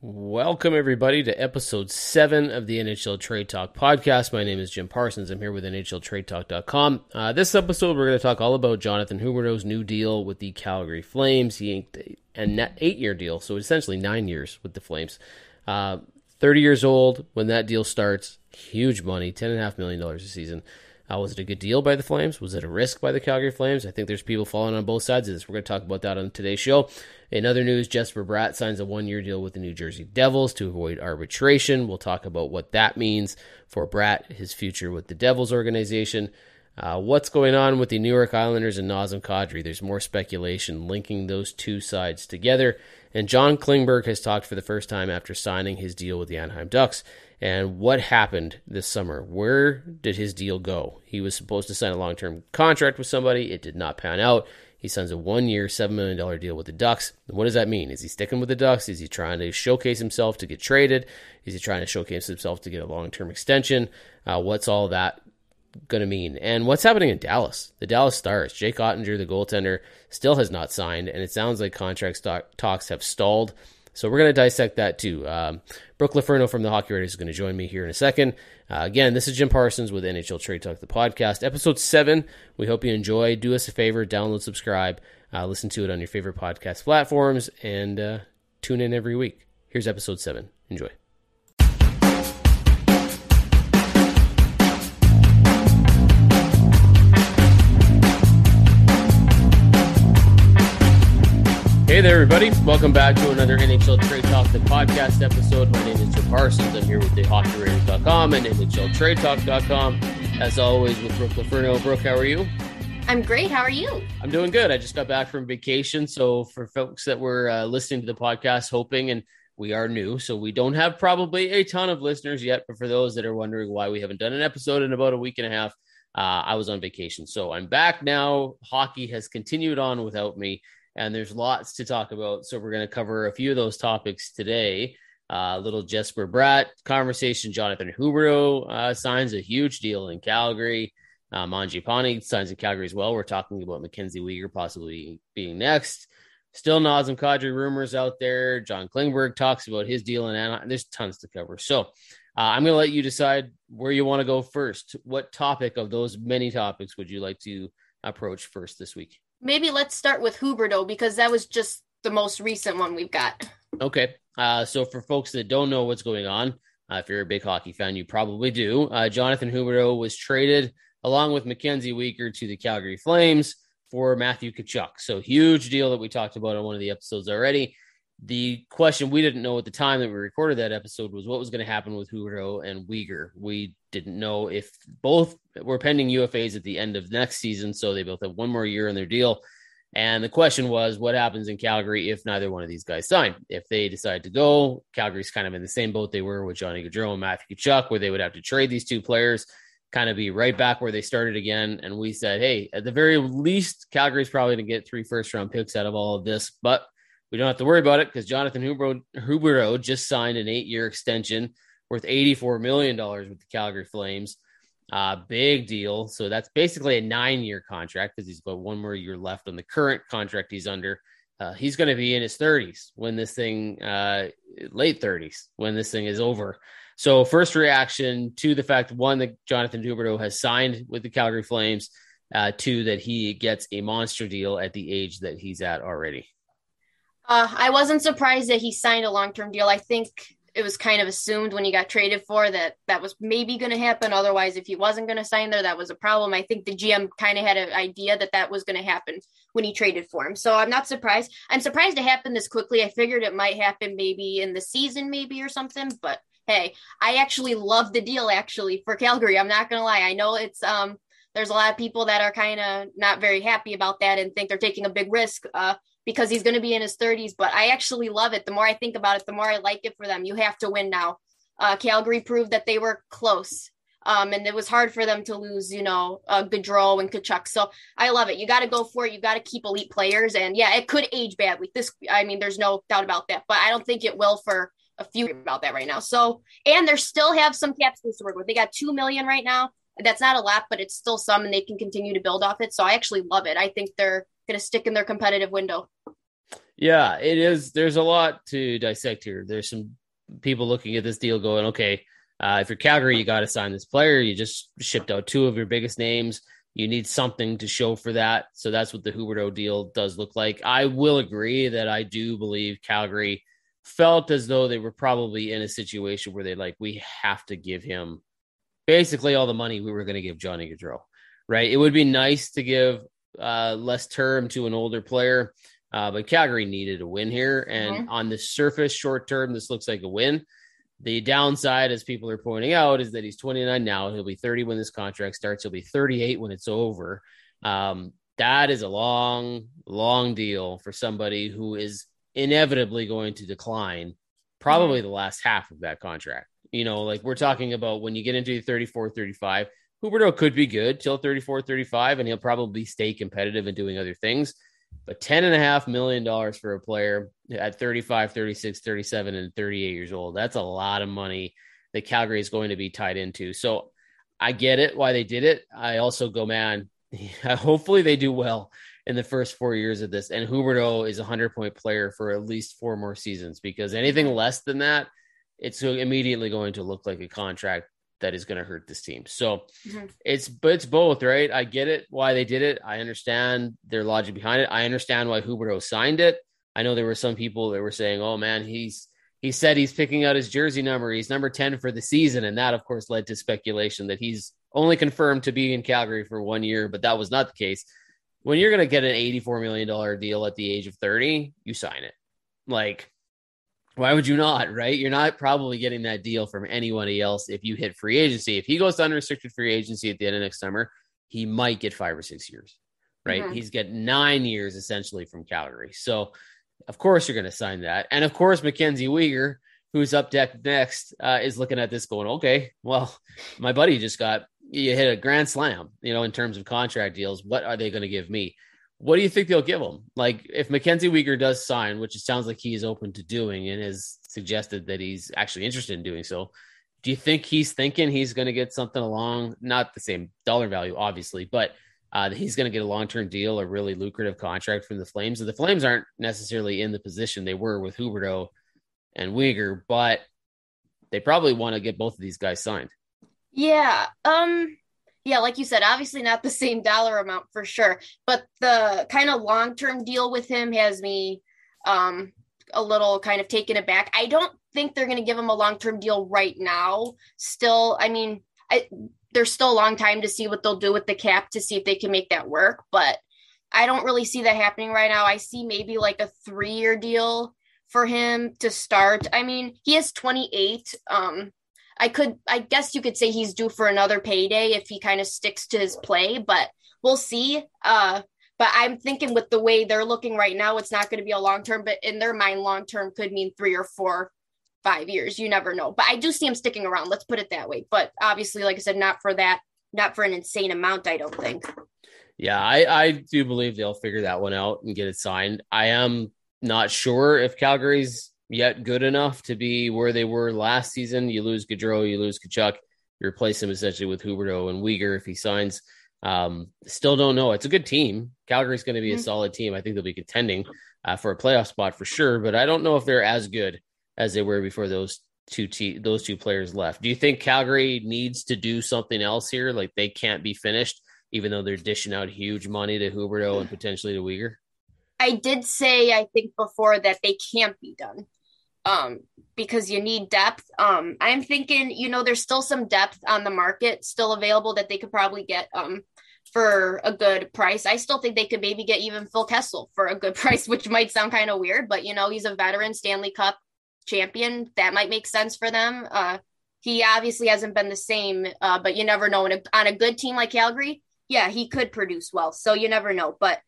Welcome, everybody, to episode seven of the NHL Trade Talk podcast. My name is Jim Parsons. I'm here with NHLTradeTalk.com. Uh, this episode, we're going to talk all about Jonathan Huberdeau's new deal with the Calgary Flames. He inked a net eight year deal, so essentially nine years with the Flames. Uh, 30 years old when that deal starts. Huge money, $10.5 million a season. Uh, was it a good deal by the Flames? Was it a risk by the Calgary Flames? I think there's people falling on both sides of this. We're going to talk about that on today's show. In other news, Jesper Bratt signs a one year deal with the New Jersey Devils to avoid arbitration. We'll talk about what that means for Bratt, his future with the Devils organization. Uh, what's going on with the New York Islanders and Nazem Kadri? There's more speculation linking those two sides together. And John Klingberg has talked for the first time after signing his deal with the Anaheim Ducks. And what happened this summer? Where did his deal go? He was supposed to sign a long term contract with somebody. It did not pan out. He signs a one year, $7 million deal with the Ducks. What does that mean? Is he sticking with the Ducks? Is he trying to showcase himself to get traded? Is he trying to showcase himself to get a long term extension? Uh, what's all that going to mean? And what's happening in Dallas? The Dallas Stars, Jake Oettinger, the goaltender, still has not signed, and it sounds like contract talks have stalled. So we're going to dissect that too. Um, Brooke Laferno from the Hockey Writers is going to join me here in a second. Uh, again, this is Jim Parsons with NHL Trade Talk, the podcast, episode seven. We hope you enjoy. Do us a favor, download, subscribe, uh, listen to it on your favorite podcast platforms, and uh, tune in every week. Here's episode seven. Enjoy. Hey there, everybody. Welcome back to another NHL Trade Talk, the podcast episode. My name is Jim Parsons. I'm here with the HockeyWriters.com and NHLTradeTalk.com. As always, with Brooke Laferno. Brooke, how are you? I'm great. How are you? I'm doing good. I just got back from vacation. So, for folks that were uh, listening to the podcast, hoping, and we are new, so we don't have probably a ton of listeners yet. But for those that are wondering why we haven't done an episode in about a week and a half, uh, I was on vacation. So, I'm back now. Hockey has continued on without me and there's lots to talk about. So we're going to cover a few of those topics today. Uh, little Jesper Bratt conversation. Jonathan Huberdeau uh, signs a huge deal in Calgary. Uh, Mangiapane signs in Calgary as well. We're talking about Mackenzie Weegar possibly being next. Still Nazem Kadri rumors out there. John Klingberg talks about his deal in Anaheim. There's tons to cover. So uh, I'm going to let you decide where you want to go first. What topic of those many topics would you like to approach first this week? Maybe let's start with Huberdeau because that was just the most recent one we've got. Okay. Uh, so for folks that don't know what's going on, uh, if you're a big hockey fan, you probably do. Uh, Jonathan Huberdeau was traded along with Mackenzie Weegar to the Calgary Flames for Matthew Tkachuk. So huge deal that we talked about on one of the episodes already the question we didn't know at the time that we recorded that episode was what was going to happen with Huberdeau and Weegar. We didn't know if both were pending UFAs at the end of next season, so they both have one more year in their deal. And the question was, what happens in Calgary if neither one of these guys sign? If they decide to go, Calgary's kind of in the same boat they were with Johnny Gaudreau and Matthew Tkachuk, where they would have to trade these two players, kind of be right back where they started again. And we said, hey, at the very least, Calgary's probably going to get three first round picks out of all of this, but we don't have to worry about it because Jonathan Huberdeau, just signed an eight year extension worth $84 million with the Calgary Flames. Uh, big deal. So that's basically a nine year contract because he's got one more year left on the current contract he's under. Uh, he's going to be in his 30s when this thing, uh, late 30s, when this thing is over. So, first reaction to the fact one, that Jonathan Huberdeau has signed with the Calgary Flames, uh, two, that he gets a monster deal at the age that he's at already. Uh, I wasn't surprised that he signed a long term deal. I think it was kind of assumed when he got traded for that that was maybe going to happen. Otherwise, if he wasn't going to sign there, that was a problem. I think the GM kind of had an idea that that was going to happen when he traded for him. So I'm not surprised. I'm surprised it happened this quickly. I figured it might happen maybe in the season, maybe or something. But hey, I actually love the deal actually for Calgary. I'm not going to lie. I know it's um there's a lot of people that are kind of not very happy about that and think they're taking a big risk. Uh, because he's going to be in his 30s. But I actually love it. The more I think about it, the more I like it for them. You have to win now. Uh, Calgary proved that they were close. Um, and it was hard for them to lose, you know, uh, Gaudreau and Tkachuk. So I love it. You got to go for it. You got to keep elite players. And yeah, it could age badly. This, I mean, there's no doubt about that. But I don't think it will for a few about that right now. So, and they still have some cap space to work with. They got two million right now. That's not a lot, but it's still some, and they can continue to build off it. So I actually love it. I think they're going to stick in their competitive window. Yeah, it is. There's a lot to dissect here. There's some people looking at this deal going, okay, uh, if you're Calgary, you got to sign this player. You just shipped out two of your biggest names. You need something to show for that. So that's what the Huberdeau deal does look like. I will agree that I do believe Calgary felt as though they were probably in a situation where they like, we have to give him basically all the money we were going to give Johnny Gaudreau, right? It would be nice to give uh, less term to an older player, uh, but Calgary needed a win here. And mm-hmm. on the surface, short term, this looks like a win. The downside, as people are pointing out, is that he's 29 now. He'll be 30 when this contract starts. He'll be 38 when it's over. Um, that is a long, long deal for somebody who is inevitably going to decline probably the last half of that contract. You know, like we're talking about when you get into 34, 35, Huberdeau could be good till 34, 35, and he'll probably stay competitive and doing other things. But $10.5 million for a player at 35, 36, 37, and 38 years old, that's a lot of money that Calgary is going to be tied into. So I get it why they did it. I also go, man, hopefully they do well in the first four years of this. And Huberdeau is a 100 point player for at least four more seasons because anything less than that, it's immediately going to look like a contract that is going to hurt this team. So mm-hmm. it's but it's both, right? I get it why they did it. I understand their logic behind it. I understand why Huberdeau signed it. I know there were some people that were saying, "Oh man, he's he said he's picking out his jersey number. He's number 10 for the season." And that of course led to speculation that he's only confirmed to be in Calgary for 1 year, but that was not the case. When you're going to get an 84 million dollar deal at the age of 30, you sign it. Like why would you not, right? You're not probably getting that deal from anybody else if you hit free agency. If he goes to unrestricted free agency at the end of next summer, he might get five or six years, right? Mm-hmm. He's got nine years essentially from Calgary. So, of course, you're going to sign that. And of course, Mackenzie Weegar, who's up deck next, uh, is looking at this going, okay, well, my buddy just got, you hit a grand slam, you know, in terms of contract deals. What are they going to give me? What do you think they'll give him? Like if Mackenzie Weegar does sign, which it sounds like he is open to doing and has suggested that he's actually interested in doing so, do you think he's thinking he's going to get something along, not the same dollar value, obviously, but uh, that he's going to get a long term deal, a really lucrative contract from the Flames? And the Flames aren't necessarily in the position they were with Huberdeau and Weegar, but they probably want to get both of these guys signed. Yeah. Um, yeah, like you said, obviously not the same dollar amount for sure, but the kind of long term deal with him has me um, a little kind of taken aback. I don't think they're going to give him a long term deal right now. Still, I mean, I, there's still a long time to see what they'll do with the cap to see if they can make that work, but I don't really see that happening right now. I see maybe like a three year deal for him to start. I mean, he is 28. Um, I could, I guess you could say he's due for another payday if he kind of sticks to his play, but we'll see. Uh, but I'm thinking with the way they're looking right now, it's not going to be a long term, but in their mind, long term could mean three or four, five years. You never know. But I do see him sticking around. Let's put it that way. But obviously, like I said, not for that, not for an insane amount, I don't think. Yeah, I, I do believe they'll figure that one out and get it signed. I am not sure if Calgary's yet good enough to be where they were last season. You lose Gaudreau, you lose Tkachuk, you replace him essentially with Huberdeau and Weegar if he signs. Um, still don't know. It's a good team. Calgary's going to be mm-hmm. a solid team. I think they'll be contending uh, for a playoff spot for sure, but I don't know if they're as good as they were before those two te- those two players left. Do you think Calgary needs to do something else here? Like they can't be finished, even though they're dishing out huge money to Huberdeau and potentially to Weegar? I did say I think before that they can't be done um, because you need depth. Um, I'm thinking, you know, there's still some depth on the market still available that they could probably get um, for a good price. I still think they could maybe get even Phil Kessel for a good price, which might sound kind of weird, but you know, he's a veteran Stanley Cup champion. That might make sense for them. Uh, he obviously hasn't been the same, uh, but you never know. A, on a good team like Calgary, yeah, he could produce well. So you never know. But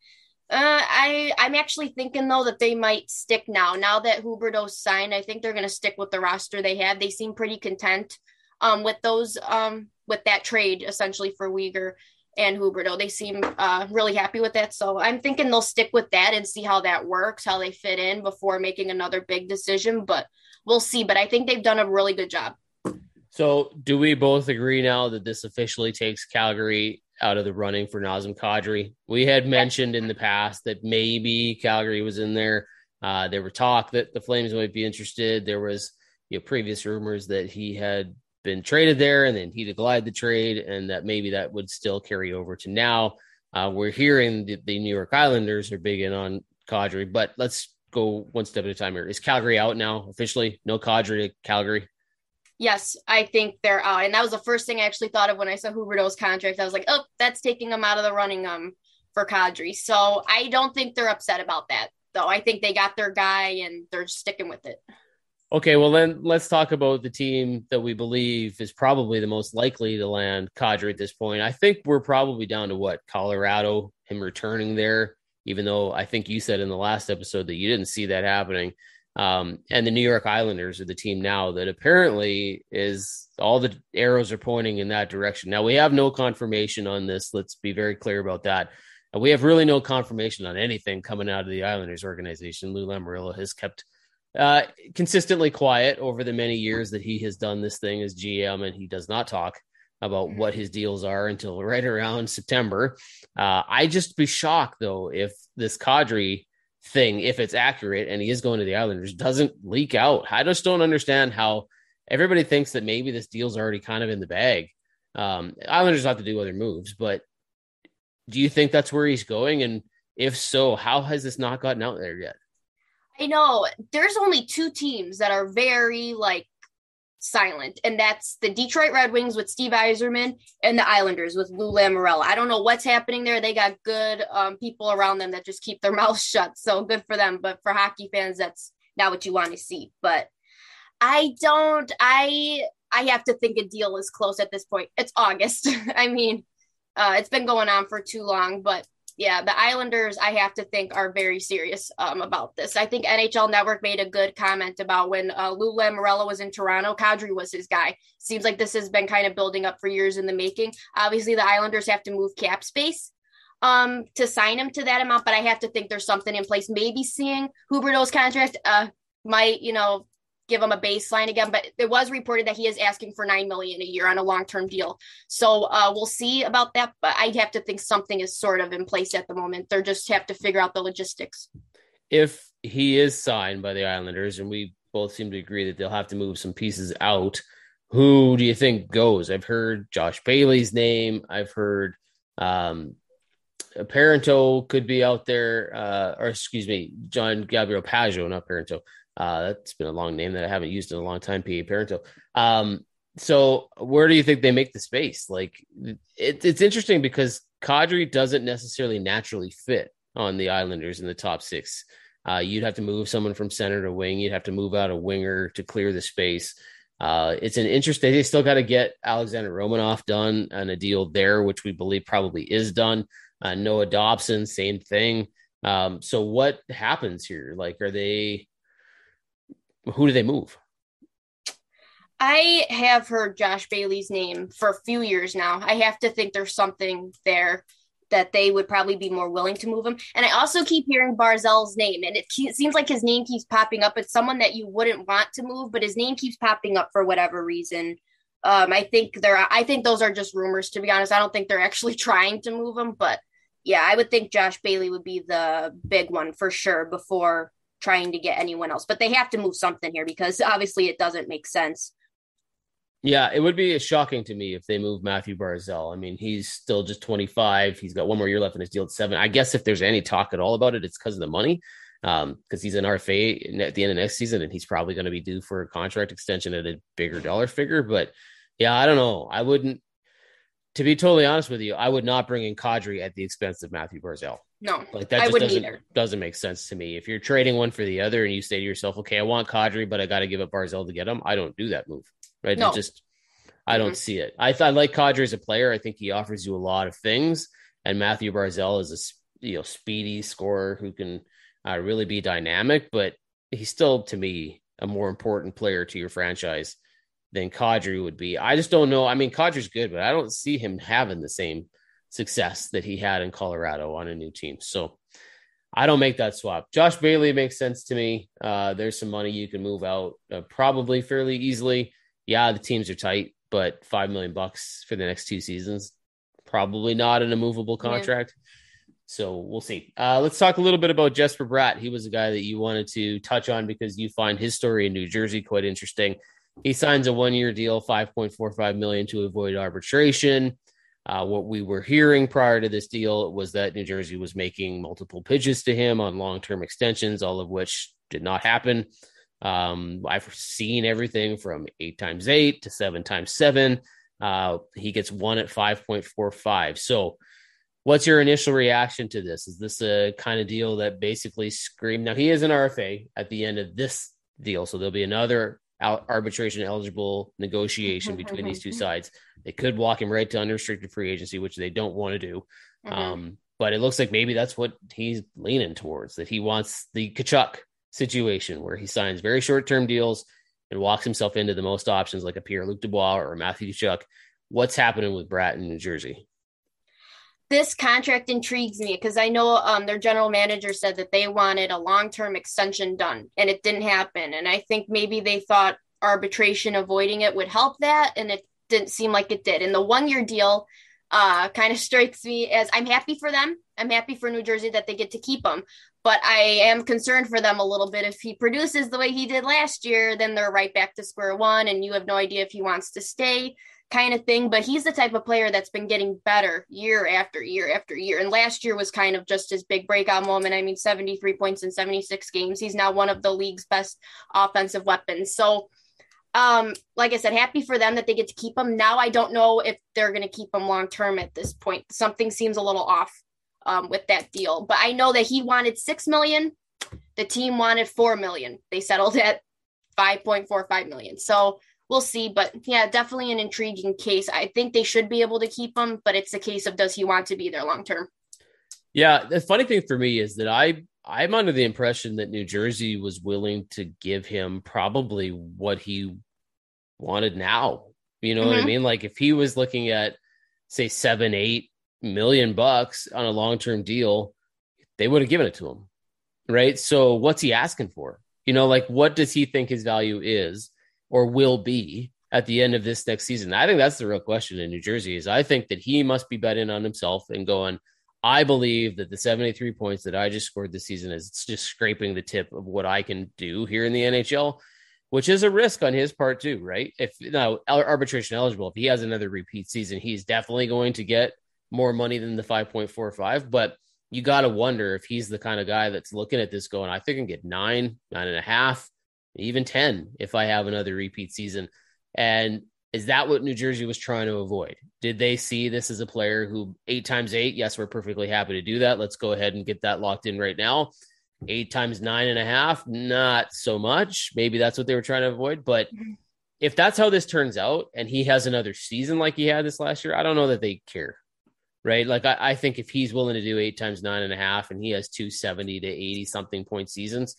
uh, I I'm actually thinking though that they might stick now. Now that Huberdeau's signed, I think they're going to stick with the roster they have. They seem pretty content um, with those um, with that trade essentially for Weegar and Huberdeau. They seem uh, really happy with that. So I'm thinking they'll stick with that and see how that works, how they fit in before making another big decision. But we'll see. But I think they've done a really good job. So, do we both agree now that this officially takes Calgary out of the running for Nazem Kadri. We had mentioned in the past that maybe Calgary was in there. Uh, there were talk that the Flames might be interested. There was you know previous rumors that he had been traded there and then he declined the trade, and that maybe that would still carry over to now. Uh, we're hearing that the New York Islanders are big in on Kadri, but let's go one step at a time here. Is Calgary out now officially? No Kadri to Calgary. Yes, I think they're out, and that was the first thing I actually thought of when I saw Huberdeau's contract. I was like, oh, that's taking him out of the running um for Kadri. So I don't think they're upset about that, though. I think they got their guy and they're sticking with it. Okay, well then let's talk about the team that we believe is probably the most likely to land Kadri at this point. I think we're probably down to what Colorado, him returning there, even though I think you said in the last episode that you didn't see that happening. Um, and the New York Islanders are the team now that apparently is all the arrows are pointing in that direction. Now we have no confirmation on this. Let's be very clear about that. And we have really no confirmation on anything coming out of the Islanders organization. Lou Lamoriello has kept uh, consistently quiet over the many years that he has done this thing as GM, and he does not talk about mm-hmm. what his deals are until right around September. Uh, I just be shocked though if this Kadri thing, if it's accurate and he is going to the Islanders, doesn't leak out. I just don't understand how everybody thinks that maybe this deal's already kind of in the bag. Um, Islanders have to do other moves, but do you think that's where he's going? And if so, how has this not gotten out there yet? I know there's only two teams that are very like silent, and that's the Detroit Red Wings with Steve Yzerman and the Islanders with Lou Lamoriello. I don't know what's happening there. They got good um, people around them that just keep their mouths shut, so good for them. But for hockey fans, that's not what you want to see. But I don't. I I have to think a deal is close at this point. It's August. I mean, uh, it's been going on for too long, but yeah, the Islanders, I have to think, are very serious um, about this. I think NHL Network made a good comment about when uh, Lou Lamoriello was in Toronto, Kadri was his guy. Seems like this has been kind of building up for years in the making. Obviously, the Islanders have to move cap space um, to sign him to that amount, but I have to think there's something in place. Maybe seeing Huberdeau's contract uh, might, you know, give him a baseline again. But it was reported that he is asking for nine million a year on a long term deal. So uh, we'll see about that. But I have to think something is sort of in place at the moment. They just have to figure out the logistics. If he is signed by the Islanders, and we both seem to agree that they'll have to move some pieces out. Who do you think goes? I've heard Josh Bailey's name. I've heard um, Parenteau could be out there, uh, or excuse me, Jean-Gabriel Pageau, not Parenteau. Uh, that's been a long name that I haven't used in a long time. PA Parenteau. Um, so where do you think they make the space? Like it, it's interesting because Kadri doesn't necessarily naturally fit on the Islanders in the top six. Uh, you'd have to move someone from center to wing. You'd have to move out a winger to clear the space. Uh, it's an interesting. They still got to get Alexander Romanov done and a deal there, which we believe probably is done. Uh, Noah Dobson, same thing. Um, so what happens here? Like, are they? Who do they move? I have heard Josh Bailey's name for a few years now. I have to think there's something there that they would probably be more willing to move him. And I also keep hearing Barzal's name, and it seems like his name keeps popping up. It's someone that you wouldn't want to move, but his name keeps popping up for whatever reason. Um, I think there. I think those are just rumors. To be honest, I don't think they're actually trying to move him. But yeah, I would think Josh Bailey would be the big one for sure before trying to get anyone else. But they have to move something here because obviously it doesn't make sense. Yeah, it would be shocking to me if they move Matthew Barzal. I mean, he's still just 25. He's got one more year left in his deal at seven. I guess if there's any talk at all about it, it's because of the money. Um, because he's an RFA at the end of next season, and he's probably going to be due for a contract extension at a bigger dollar figure. But yeah, I don't know. I wouldn't. To be totally honest with you, I would not bring in Kadri at the expense of Matthew Barzal. No, like that just doesn't either. doesn't make sense to me. If you're trading one for the other, and you say to yourself, "Okay, I want Kadri, but I got to give up Barzal to get him," I don't do that move. Right? No. It just I don't mm-hmm. see it. I, I like Kadri as a player. I think he offers you a lot of things, and Matthew Barzal is a you know speedy scorer who can uh, really be dynamic, but he's still to me a more important player to your franchise than Kadri would be. I just don't know. I mean, Kadri's good, but I don't see him having the same success that he had in Colorado on a new team. So I don't make that swap. Josh Bailey makes sense to me. Uh, there's some money you can move out uh, probably fairly easily. Yeah, the teams are tight, but five million bucks for the next two seasons, probably not an immovable contract. Yeah. So we'll see. Uh, let's talk a little bit about Jesper Bratt. He was a guy that you wanted to touch on because you find his story in New Jersey quite interesting. He signs a one-year deal, five point four five million, to avoid arbitration. Uh, what we were hearing prior to this deal was that New Jersey was making multiple pitches to him on long-term extensions, all of which did not happen. Um, I've seen everything from eight times eight to seven times seven. Uh, he gets one at 5.45. So, what's your initial reaction to this? Is this a kind of deal that basically screamed? Now, he is an RFA at the end of this deal. So, there'll be another arbitration eligible negotiation between these two sides. They could walk him right to unrestricted free agency, which they don't want to do. Mm-hmm. Um, but it looks like maybe that's what he's leaning towards that he wants the Tkachuk situation where he signs very short term deals and walks himself into the most options like a Pierre Luc Dubois or a Matthew Tkachuk. What's happening with Bratton, in New Jersey? This contract intrigues me because I know um, their general manager said that they wanted a long term extension done and it didn't happen. And I think maybe they thought arbitration avoiding it would help that. And it didn't seem like it did. And the one year deal uh, kind of strikes me as I'm happy for them. I'm happy for New Jersey that they get to keep him but I am concerned for them a little bit. If he produces the way he did last year, then they're right back to square one, and you have no idea if he wants to stay, kind of thing. But he's the type of player that's been getting better year after year after year. And last year was kind of just his big breakout moment. I mean, 73 points in 76 games. He's now one of the league's best offensive weapons. So, um, like I said, happy for them that they get to keep him. Now I don't know if they're going to keep him long term at this point. Something seems a little off um, with that deal. But I know that he wanted six million. The team wanted four million. They settled at five point four five million. So we'll see. But yeah, definitely an intriguing case. I think they should be able to keep him, but it's a case of does he want to be there long term? Yeah, the funny thing for me is that I I'm under the impression that New Jersey was willing to give him probably what he wanted now. You know mm-hmm. what I mm-hmm. mean? Like if he was looking at say seven, eight, million bucks on a long term deal, they would have given it to him. Right. So what's he asking for? You know, like what does he think his value is or will be at the end of this next season? I think that's the real question in New Jersey is I think that he must be betting on himself and going, I believe that the 73 points that I just scored this season is just scraping the tip of what I can do here in the NHL, which is a risk on his part too, right? If now arbitration eligible, if he has another repeat season, he's definitely going to get more money than the 5.45, but you got to wonder if he's the kind of guy that's looking at this going, I think I can get nine, nine and a half, even 10 if I have another repeat season. And is that what New Jersey was trying to avoid? Did they see this as a player who eight times eight? Yes, we're perfectly happy to do that. Let's go ahead and get that locked in right now. Eight times nine and a half, not so much. Maybe that's what they were trying to avoid. But mm-hmm. if that's how this turns out and he has another season like he had this last year, I don't know that they care right? Like I, I, think if he's willing to do eight times nine and a half and he has 270 to 80 something point seasons,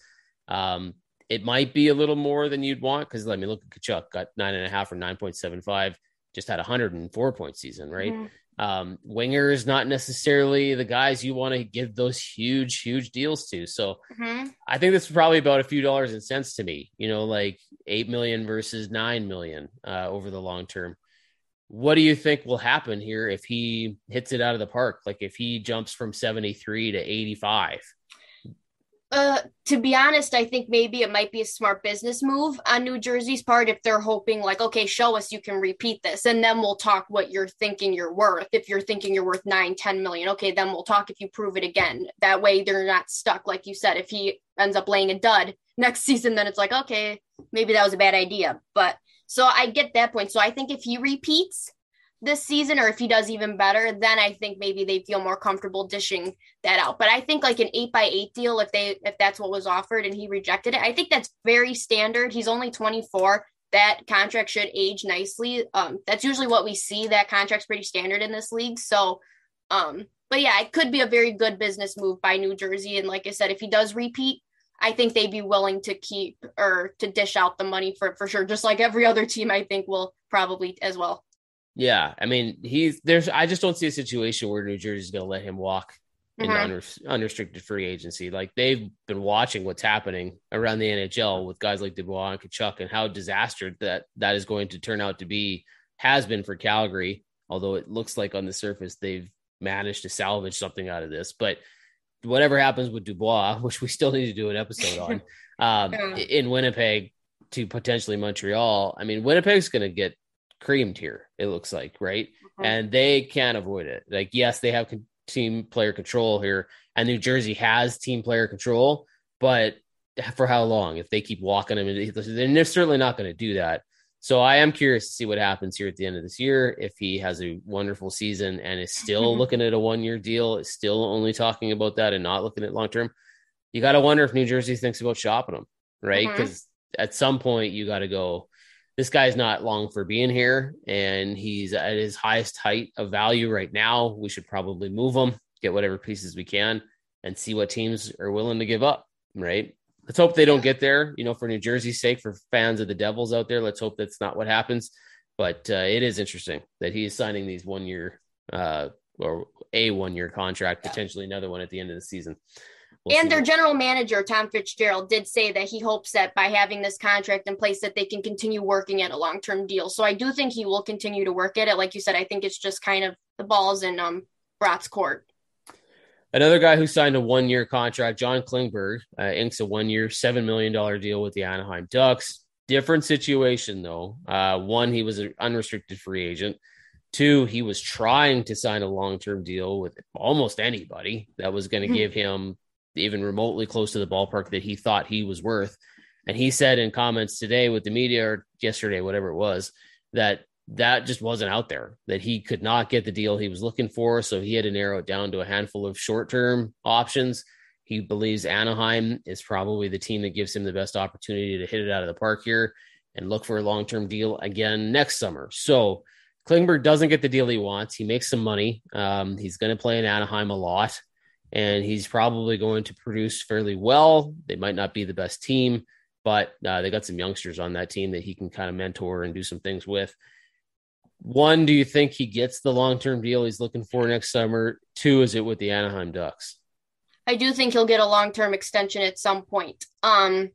um, it might be a little more than you'd want because let me look at Tkachuk, got nine and a half or 9.75, just had a 104 point season, right? Mm-hmm. Um, wingers not necessarily the guys you want to give those huge, huge deals to. So mm-hmm. I think this is probably about a few dollars and cents to me, you know, like eight million versus nine million uh, over the long term what do you think will happen here if he hits it out of the park? Like if he jumps from 73 to 85? Uh, to be honest, I think maybe it might be a smart business move on New Jersey's part if they're hoping, like, okay, show us you can repeat this, and then we'll talk what you're thinking you're worth. If you're thinking you're worth nine, ten million, okay, then we'll talk if you prove it again. That way they're not stuck, like you said. If he ends up laying a dud next season, then it's like, okay, maybe that was a bad idea. But so I get that point. So I think if he repeats this season or if he does even better, then I think maybe they feel more comfortable dishing that out. But I think like an eight by eight deal, if they if that's what was offered and he rejected it, I think that's very standard. He's only 24. That contract should age nicely. Um, that's usually what we see. That contract's pretty standard in this league. So um, but yeah, it could be a very good business move by New Jersey. And like I said, if he does repeat, I think they'd be willing to keep or to dish out the money for for sure. Just like every other team, I think will probably as well. Yeah, I mean, he's there's. I just don't see a situation where New Jersey's going to let him walk in mm-hmm. unrestricted free agency. Like they've been watching what's happening around the NHL with guys like Dubois and Tkachuk and how disaster that that is going to turn out to be has been for Calgary. Although it looks like on the surface they've managed to salvage something out of this. But whatever happens with Dubois, which we still need to do an episode on, um, yeah. in Winnipeg to potentially Montreal, I mean, Winnipeg's going to get creamed here, it looks like, right? Mm-hmm. And they can't avoid it. Like, yes, they have team player control here, and New Jersey has team player control, but for how long? If they keep walking him, then they're certainly not going to do that. So I am curious to see what happens here at the end of this year. If he has a wonderful season and is still mm-hmm. looking at a one year deal, is still only talking about that and not looking at long term, you got to wonder if New Jersey thinks about shopping him, right? Because mm-hmm. at some point you got to go. This guy's not long for being here, and he's at his highest height of value right now. We should probably move him, get whatever pieces we can, and see what teams are willing to give up, right? Let's hope they don't get there. You know, for New Jersey's sake, for fans of the Devils out there, let's hope that's not what happens. But uh, it is interesting that he is signing these one year uh, or a one year contract, potentially another one at the end of the season. We'll and their what. general manager, Tom Fitzgerald, did say that he hopes that by having this contract in place, that they can continue working at a long term deal. So I do think he will continue to work at it. Like you said, I think it's just kind of the balls in um court. Another guy who signed a one year contract, John Klingberg, uh, inks a one year, $7 million deal with the Anaheim Ducks. Different situation, though. Uh, one, he was an unrestricted free agent. Two, he was trying to sign a long term deal with almost anybody that was going to mm-hmm. give him even remotely close to the ballpark that he thought he was worth. And he said in comments today with the media or yesterday, whatever it was, that that just wasn't out there, that he could not get the deal he was looking for. So he had to narrow it down to a handful of short term options. He believes Anaheim is probably the team that gives him the best opportunity to hit it out of the park here and look for a long term deal again next summer. So Klingberg doesn't get the deal he wants. He makes some money. Um, he's going to play in Anaheim a lot, and he's probably going to produce fairly well. They might not be the best team, but uh, they got some youngsters on that team that he can kind of mentor and do some things with. One, do you think he gets the long term deal he's looking for next summer? Two, is it with the Anaheim Ducks? I do think he'll get a long term extension at some point. Um,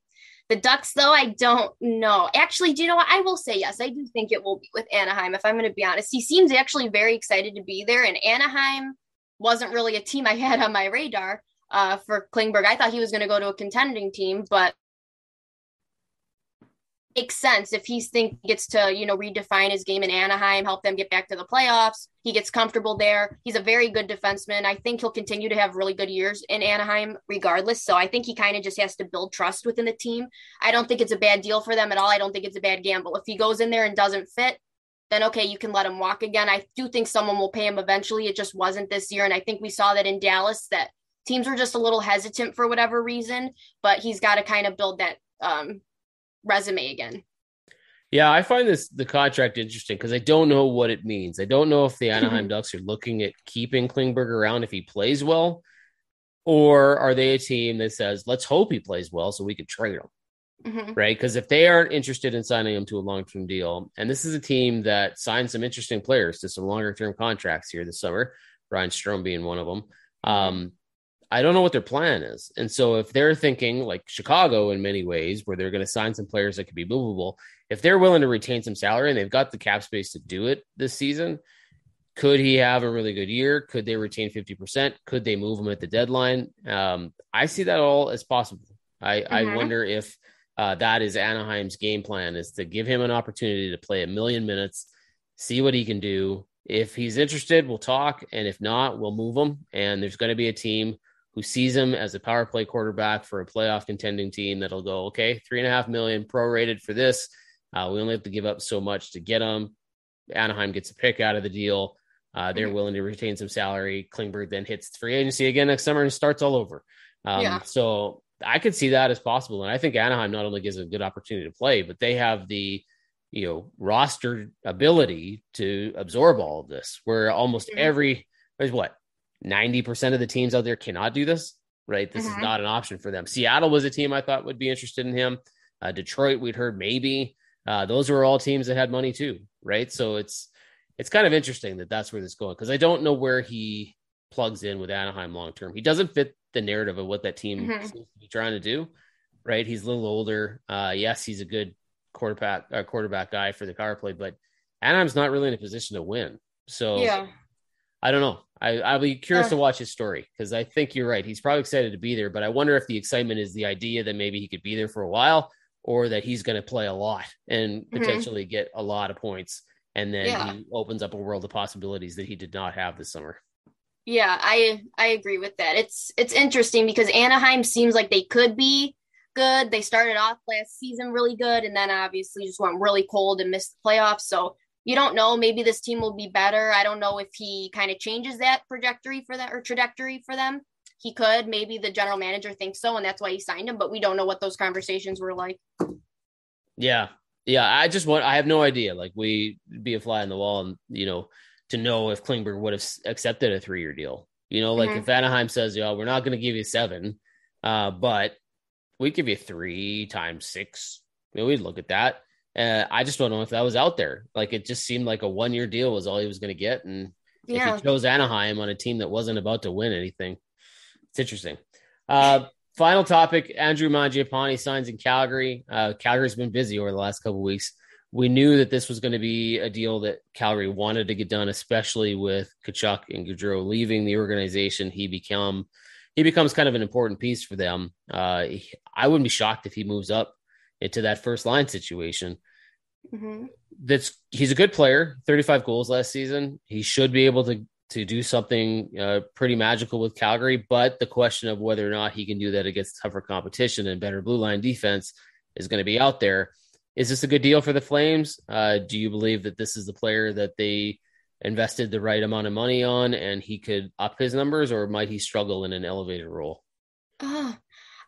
the Ducks, though, I don't know. Actually, do you know what? I will say yes. I do think it will be with Anaheim, if I'm going to be honest. He seems actually very excited to be there, and Anaheim wasn't really a team I had on my radar uh, for Klingberg. I thought he was going to go to a contending team, but makes sense if he think gets to you know redefine his game in Anaheim, help them get back to the playoffs. He gets comfortable there. He's a very good defenseman. I think he'll continue to have really good years in Anaheim regardless. So I think he kind of just has to build trust within the team. I don't think it's a bad deal for them at all. I don't think it's a bad gamble. If he goes in there and doesn't fit, then okay, you can let him walk again. I do think someone will pay him eventually. It just wasn't this year, and I think we saw that in Dallas that teams were just a little hesitant for whatever reason. But he's got to kind of build that um, resume again. Yeah, I find this the contract interesting because I don't know what it means. I don't know if the Anaheim Ducks are looking at keeping Klingberg around if he plays well, or are they a team that says, let's hope he plays well so we can trade him? Mm-hmm. Right. Because if they aren't interested in signing him to a long term deal, and this is a team that signed some interesting players to some longer term contracts here this summer, Ryan Strome being one of them. Um, I don't know what their plan is. And so if they're thinking like Chicago in many ways, where they're going to sign some players that could be movable, if they're willing to retain some salary and they've got the cap space to do it this season, could he have a really good year? Could they retain 50%? Could they move him at the deadline? Um, I see that all as possible. I, mm-hmm. I wonder if uh, that is Anaheim's game plan is to give him an opportunity to play a million minutes, see what he can do. If he's interested, we'll talk. And if not, we'll move him. And there's going to be a team who sees him as a power play quarterback for a playoff contending team that'll go, okay, three and a half million prorated for this. Uh, we only have to give up so much to get him. Anaheim gets a pick out of the deal. Uh, they're willing to retain some salary. Klingberg then hits free agency again next summer and starts all over. Um, yeah. So I could see that as possible. And I think Anaheim not only gives a good opportunity to play, but they have the you know roster ability to absorb all of this. Where almost mm-hmm. every there's what 90% of the teams out there cannot do this, right? This mm-hmm. is not an option for them. Seattle was a team I thought would be interested in him. Uh, Detroit, we'd heard maybe. Uh, those were all teams that had money too, right? So it's it's kind of interesting that that's where this going because I don't know where he plugs in with Anaheim long term. He doesn't fit the narrative of what that team mm-hmm. seems to be trying to do, right? He's a little older. Uh, yes, he's a good quarterback uh, quarterback guy for the power play, but Anaheim's not really in a position to win. So yeah. I don't know. I, I'll be curious Uh. to watch his story because I think you're right. He's probably excited to be there, but I wonder if the excitement is the idea that maybe he could be there for a while or that he's going to play a lot and Mhm. potentially get a lot of points. And then Yeah. he opens up a world of possibilities that he did not have this summer. Yeah, I I agree with that. It's it's interesting because Anaheim seems like they could be good. They started off last season really good and then obviously just went really cold and missed the playoffs. So you don't know. Maybe this team will be better. I don't know if he kind of changes that trajectory for that or trajectory for them. He could. Maybe the general manager thinks so, and that's why he signed him. But we don't know what those conversations were like. Yeah. Yeah. I just want, I have no idea. Like, we be a fly on the wall and, you know, to know if Klingberg would have accepted a three year deal. You know, like Mhm. if Anaheim says, yo, we're not going to give you seven, uh, but we give you three times six, you know, we'd look at that. Uh, I just don't know if that was out there. Like, it just seemed like a one year deal was all he was going to get. And Yeah. if he chose Anaheim on a team that wasn't about to win anything, it's interesting. Uh, final topic: Andrew Mangiapane signs in Calgary. Uh, Calgary's been busy over the last couple weeks. We knew that this was going to be a deal that Calgary wanted to get done, especially with Tkachuk and Gaudreau leaving the organization. He become he becomes kind of an important piece for them. Uh, I wouldn't be shocked if he moves up into that first line situation hmm that's he's a good player 35 goals last season he should be able to to do something uh, pretty magical with calgary but the question of whether or not he can do that against tougher competition and better blue line defense is going to be out there is this a good deal for the flames uh, do you believe that this is the player that they invested the right amount of money on and he could up his numbers or might he struggle in an elevated role Oh,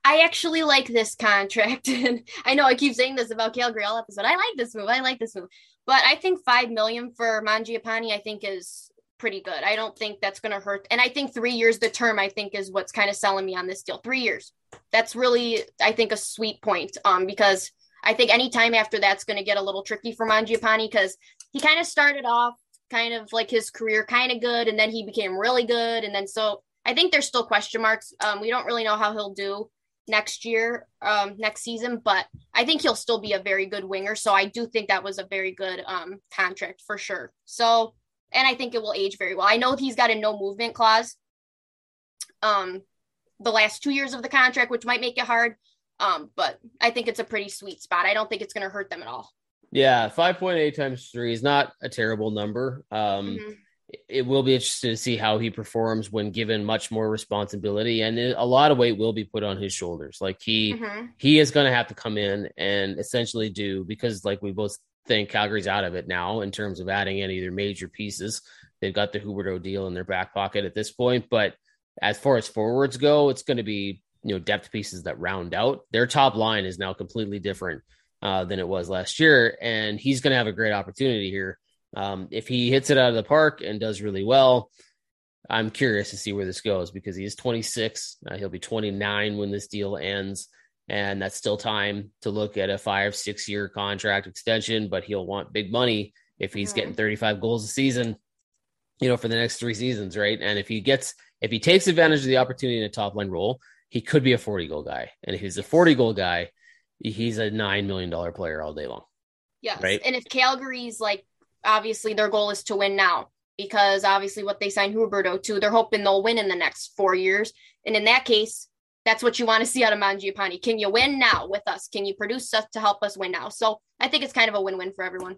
I actually like this contract. And I know I keep saying this about Calgary all episode. I like this move. I like this move. But I think five million for Mangiapane, I think is pretty good. I don't think that's gonna hurt. And I think three years the term, I think, is what's kind of selling me on this deal. Three years. That's really, I think, a sweet point. Um, because I think any time after that's gonna get a little tricky for Mangiapane because he kind of started off kind of like his career kind of good and then he became really good. And then so I think there's still question marks. Um, we don't really know how he'll do next year, um, next season, but I think he'll still be a very good winger. So I do think that was a very good um, contract for sure. So, and I think it will age very well. I know he's got a no movement clause. Um, the last two years of the contract, which might make it hard. Um, but I think it's a pretty sweet spot. I don't think it's going to hurt them at all. yeah 5.8 times 3 is not a terrible number um Mhm. it will be interesting to see how he performs when given much more responsibility and a lot of weight will be put on his shoulders like he Mhm. he is going to have to come in and essentially do because like we both think calgary's out of it now in terms of adding any of their major pieces they've got the huberdeau deal in their back pocket at this point but as far as forwards go it's going to be you know depth pieces that round out their top line is now completely different uh, than it was last year and he's going to have a great opportunity here um, if he hits it out of the park and does really well, I'm curious to see where this goes because he is 26. Uh, he'll be 29 when this deal ends. And that's still time to look at a five, six year contract extension, but he'll want big money if he's getting 35 goals a season, you know, for the next three seasons, right? And if he gets, if he takes advantage of the opportunity in a top line role, he could be a 40 goal guy. And if he's a 40 goal guy, he's a $9 million player all day long. Yes. Right. And if Calgary's like obviously their goal is to win now because obviously what they signed Huberdeau to, they're hoping they'll win in the next four years. And in that case, that's what you want to see out of Mangiapane. Can you win now with us? Can you produce stuff to help us win now? So I think it's kind of a win-win for everyone.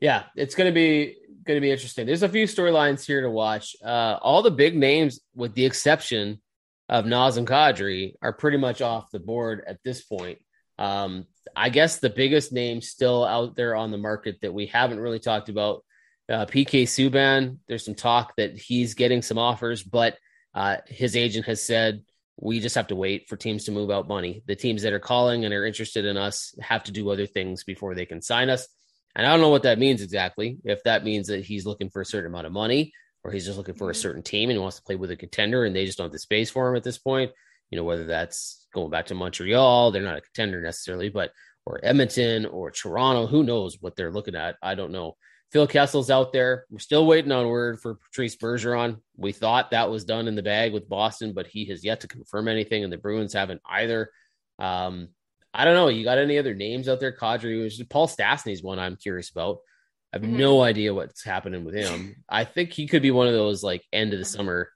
Yeah, it's gonna be gonna be interesting. There's a few storylines here to watch. Uh, all the big names, with the exception of Nazem Kadri, are pretty much off the board at this point. Um, I guess the biggest name still out there on the market that we haven't really talked about, uh, PK Subban. There's some talk that he's getting some offers, but uh, his agent has said we just have to wait for teams to move out money. The teams that are calling and are interested in us have to do other things before they can sign us. And I don't know what that means exactly. If that means that he's looking for a certain amount of money or he's just looking for a Mhm. certain team and he wants to play with a contender and they just don't have the space for him at this point. You know, whether that's going back to Montreal, they're not a contender necessarily, but or Edmonton or Toronto, who knows what they're looking at? I don't know. Phil Kessel's out there. We're still waiting on word for Patrice Bergeron. We thought that was done in the bag with Boston, but he has yet to confirm anything, and the Bruins haven't either. Um, I don't know. You got any other names out there? Kadri, Paul Stastny's one I'm curious about. I have mm-hmm. no idea what's happening with him. I think he could be one of those like end of the summer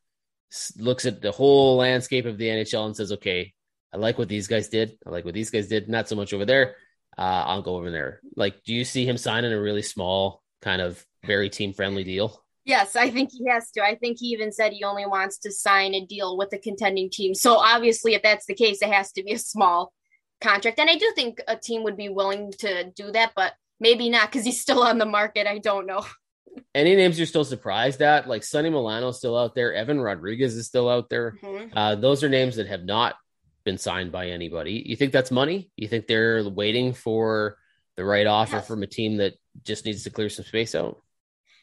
looks at the whole landscape of the NHL and says, "Okay, I like what these guys did. I like what these guys did. Not so much over there. Uh, I'll go over there." Like, do you see him signing a really small, kind of very team friendly deal? Yes, I think he has to. I think he even said he only wants to sign a deal with the contending team. So obviously, if that's the case, it has to be a small contract. And I do think a team would be willing to do that, but maybe not because he's still on the market. I don't know. Any names you're still surprised at? Like Sonny Milano's still out there. Evan Rodrigues is still out there. Mm-hmm. Uh, those are names that have not been signed by anybody. You think that's money? You think they're waiting for the right offer yes. from a team that just needs to clear some space out?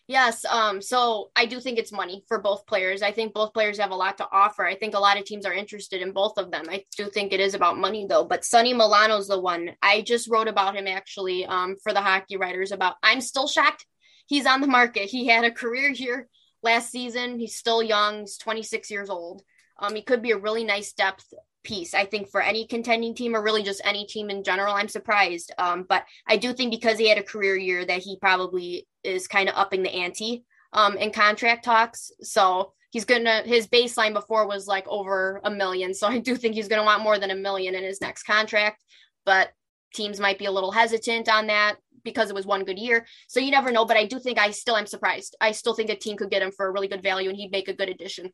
Yes. Um, so I do think it's money for both players. I think both players have a lot to offer. I think a lot of teams are interested in both of them. I do think it is about money though. But Sonny Milano's the one. I just wrote about him actually um, for the hockey writers about I'm still shocked he's on the market. He had a career here last season. He's still young. He's 26 years old. Um, he could be a really nice depth piece, I think, for any contending team or really just any team in general. I'm surprised. Um, but I do think because he had a career year that he probably is kind of upping the ante um, in contract talks. So he's gonna his baseline before was like over a million. So I do think he's gonna want more than a million in his next contract. But teams might be a little hesitant on that because it was one good year. So you never know. But I do think I still am surprised. I still think a team could get him for a really good value and he'd make a good addition.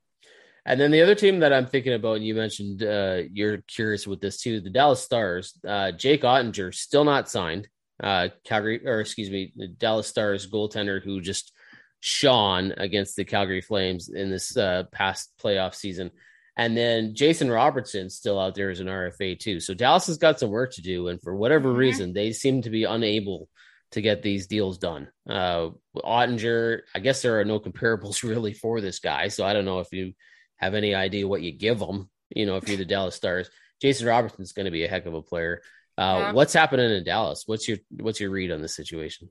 And then the other team that I'm thinking about, and you mentioned uh, you're curious with this too, the Dallas Stars. Uh, Jake Oettinger still not signed. Uh, Calgary, or excuse me, the Dallas Stars goaltender who just shone against the Calgary Flames in this uh, past playoff season. And then Jason Robertson still out there as an RFA too. So Dallas has got some work to do, and for whatever mm-hmm. reason, they seem to be unable to get these deals done. Uh, Oettinger, I guess there are no comparables really for this guy, so I don't know if you have any idea what you give them. You know, if you're the Dallas Stars, Jason Robertson's going to be a heck of a player. Uh, yeah. What's happening in Dallas? What's your what's your read on the situation?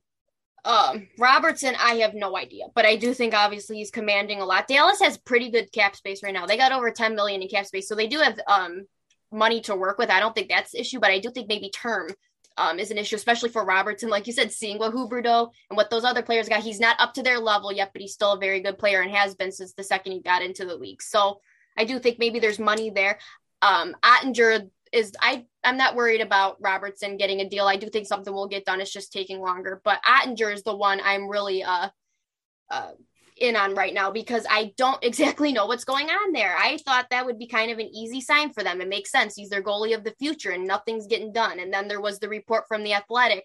Um, Robertson, I have no idea, but I do think obviously he's commanding a lot. Dallas has pretty good cap space right now. They got over 10 million in cap space, so they do have um money to work with. I don't think that's the issue, but I do think maybe term um, is an issue, especially for Robertson. Like you said, seeing what Huberdeau and what those other players got, he's not up to their level yet, but he's still a very good player and has been since the second he got into the league. So I do think maybe there's money there. Um, Oettinger is I I'm not worried about Robertson getting a deal. I do think something will get done. It's just taking longer. But Oettinger is the one I'm really uh, uh in on right now because I don't exactly know what's going on there. I thought that would be kind of an easy sign for them. It makes sense. He's their goalie of the future and nothing's getting done. And then there was the report from the Athletic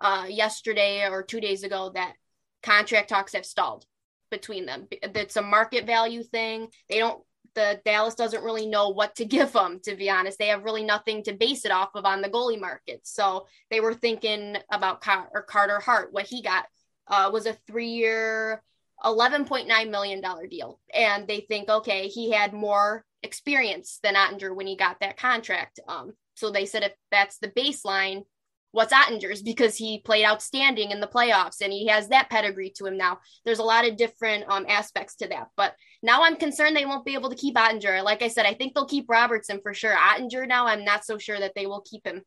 uh, yesterday or two days ago that contract talks have stalled between them. It's a market value thing. They don't the Dallas doesn't really know what to give them, to be honest. They have really nothing to base it off of on the goalie market. So they were thinking about Car- Carter Hart. What he got uh, was a three year, $11.9 million deal. And they think, okay, he had more experience than Oettinger when he got that contract. Um, so they said if that's the baseline, what's Oettinger's because he played outstanding in the playoffs and he has that pedigree to him now. There's a lot of different um, aspects to that. But now I'm concerned they won't be able to keep Oettinger. Like I said, I think they'll keep Robertson for sure. Oettinger now, I'm not so sure that they will keep him.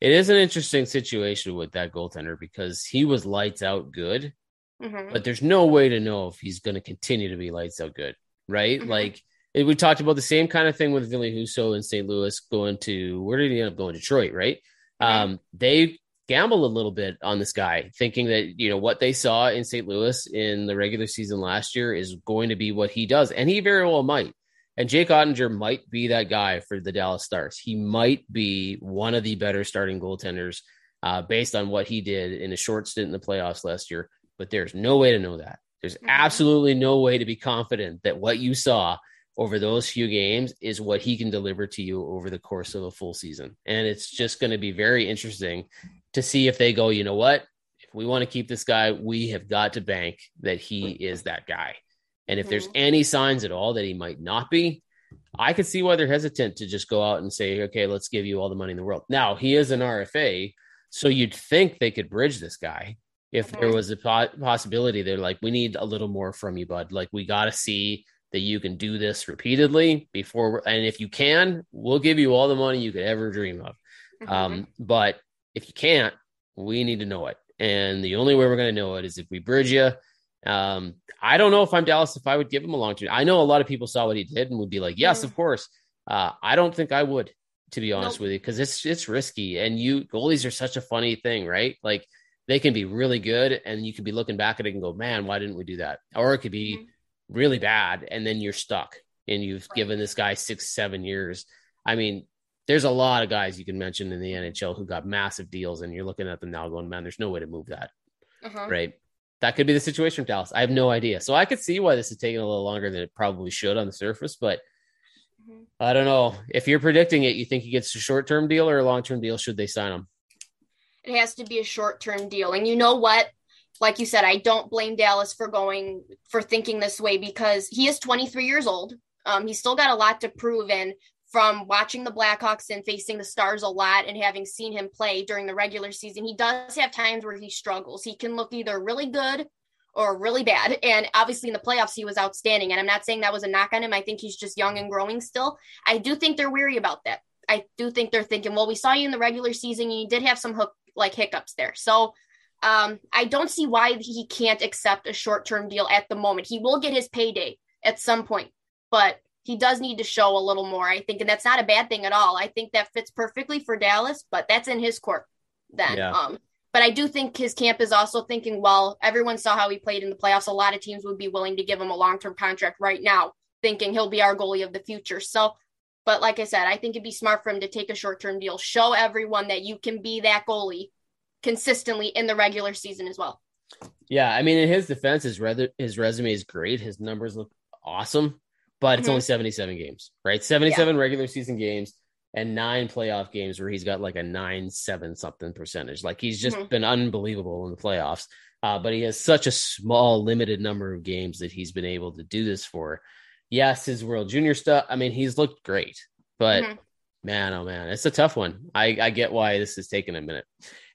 It is an interesting situation with that goaltender because he was lights out good, mm-hmm. but there's no way to know if he's going to continue to be lights out good, right? Mm-hmm. Like it, we talked about the same kind of thing with Ville Husso in St. Louis going to where did he end up going? Detroit, right? Um, they gambled a little bit on this guy, thinking that you know what they saw in St. Louis in the regular season last year is going to be what he does, and he very well might. And Jake Oettinger might be that guy for the Dallas Stars. He might be one of the better starting goaltenders uh, based on what he did in a short stint in the playoffs last year. But there's no way to know that. There's mm-hmm. absolutely no way to be confident that what you saw over those few games is what he can deliver to you over the course of a full season. And it's just going to be very interesting to see if they go, you know what? If we want to keep this guy, we have got to bank that he is that guy. And if mm-hmm. there's any signs at all that he might not be, I could see why they're hesitant to just go out and say, okay, let's give you all the money in the world. Now, he is an RFA, so you'd think they could bridge this guy if there mm-hmm. was a possibility. They're like, we need a little more from you, bud. Like, we got to see that you can do this repeatedly before and if you can we'll give you all the money you could ever dream of mm-hmm. um, but if you can't we need to know it And the only way we're going to know it is if we bridge you. Um, I don't know if I'm Dallas if I would give him a long term. I know a lot of people saw what he did and would be like, yes, mm. of course. Uh, I don't think I would, to be honest nope. with you, because it's it's risky. And you goalies are such a funny thing, right? Like they can be really good, and you could be looking back at it and go, man, why didn't we do that? Or it could be mm-hmm. really bad, and then you're stuck, and you've given this guy six, seven years. I mean, there's a lot of guys you can mention in the NHL who got massive deals, and you're looking at them now going, man, there's no way to move that. Uh-huh. Right. That could be the situation with Dallas. I have no idea. So I could see why this is taking a little longer than it probably should on the surface, but mm-hmm. I don't know. If you're predicting it, you think he gets a short term deal or a long term deal? Should they sign him? It has to be a short term deal. And you know what? Like you said, I don't blame Dallas for going for thinking this way because he is 23 years old. Um, he's still got a lot to prove. And from watching the Blackhawks and facing the Stars a lot and having seen him play during the regular season, he does have times where he struggles. He can look either really good or really bad. And obviously in the playoffs, he was outstanding. And I'm not saying that was a knock on him. I think he's just young and growing still. I do think they're weary about that. I do think they're thinking, well, we saw you in the regular season. And you did have some hook like hiccups there. So um, I don't see why he can't accept a short term deal at the moment. He will get his payday at some point, but he does need to show a little more, I think, and that's not a bad thing at all. I think that fits perfectly for Dallas, but that's in his court then. Yeah. Um, but I do think his camp is also thinking, well, everyone saw how he played in the playoffs. A lot of teams would be willing to give him a long term contract right now, thinking he'll be our goalie of the future. So, but like I said, I think it'd be smart for him to take a short term deal, show everyone that you can be that goalie consistently in the regular season as well. Yeah, I mean, in his defense, his, re- his resume is great. His numbers look awesome but it's mm-hmm. only 77 games, right? 77 yeah. regular season games and nine playoff games where he's got like a nine, seven something percentage. Like he's just mm-hmm. been unbelievable in the playoffs. Uh, but he has such a small, limited number of games that he's been able to do this for. Yes, his World Junior stuff. I mean, he's looked great, but mm-hmm. man, oh man, it's a tough one. I, I get why this is taking a minute.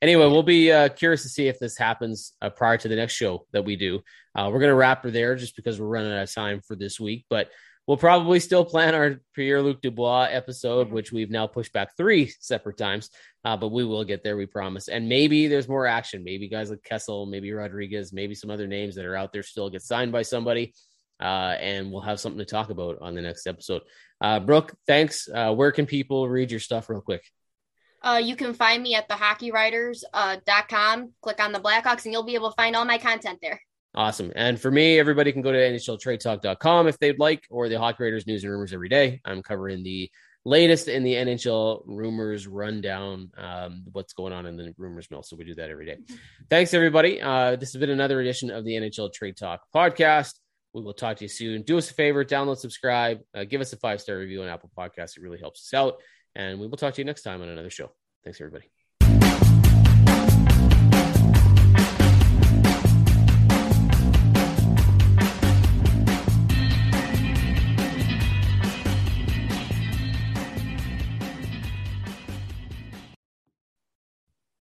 Anyway, we'll be uh, curious to see if this happens uh, prior to the next show that we do. Uh, we're going to wrap her there just because we're running out of time for this week. But We'll probably still plan our Pierre Luc Dubois episode, which we've now pushed back three separate times, uh, but we will get there, we promise. And maybe there's more action. Maybe guys like Kessel, maybe Rodrigues, maybe some other names that are out there still get signed by somebody. Uh, and we'll have something to talk about on the next episode. Uh, Brooke, thanks. Uh, where can people read your stuff real quick? Uh, you can find me at thehockeywriters.com. Uh, Click on the Blackhawks, and you'll be able to find all my content there. Awesome. And for me, everybody can go to NHLTradeTalk.com if they'd like, or the Hockey Writers News and Rumors every day. I'm covering the latest in the NHL rumors rundown, um, what's going on in the rumors mill. So we do that every day. Thanks, everybody. Uh, this has been another edition of the NHL Trade Talk podcast. We will talk to you soon. Do us a favor, download, subscribe, uh, give us a five star review on Apple Podcasts. It really helps us out. And we will talk to you next time on another show. Thanks, everybody.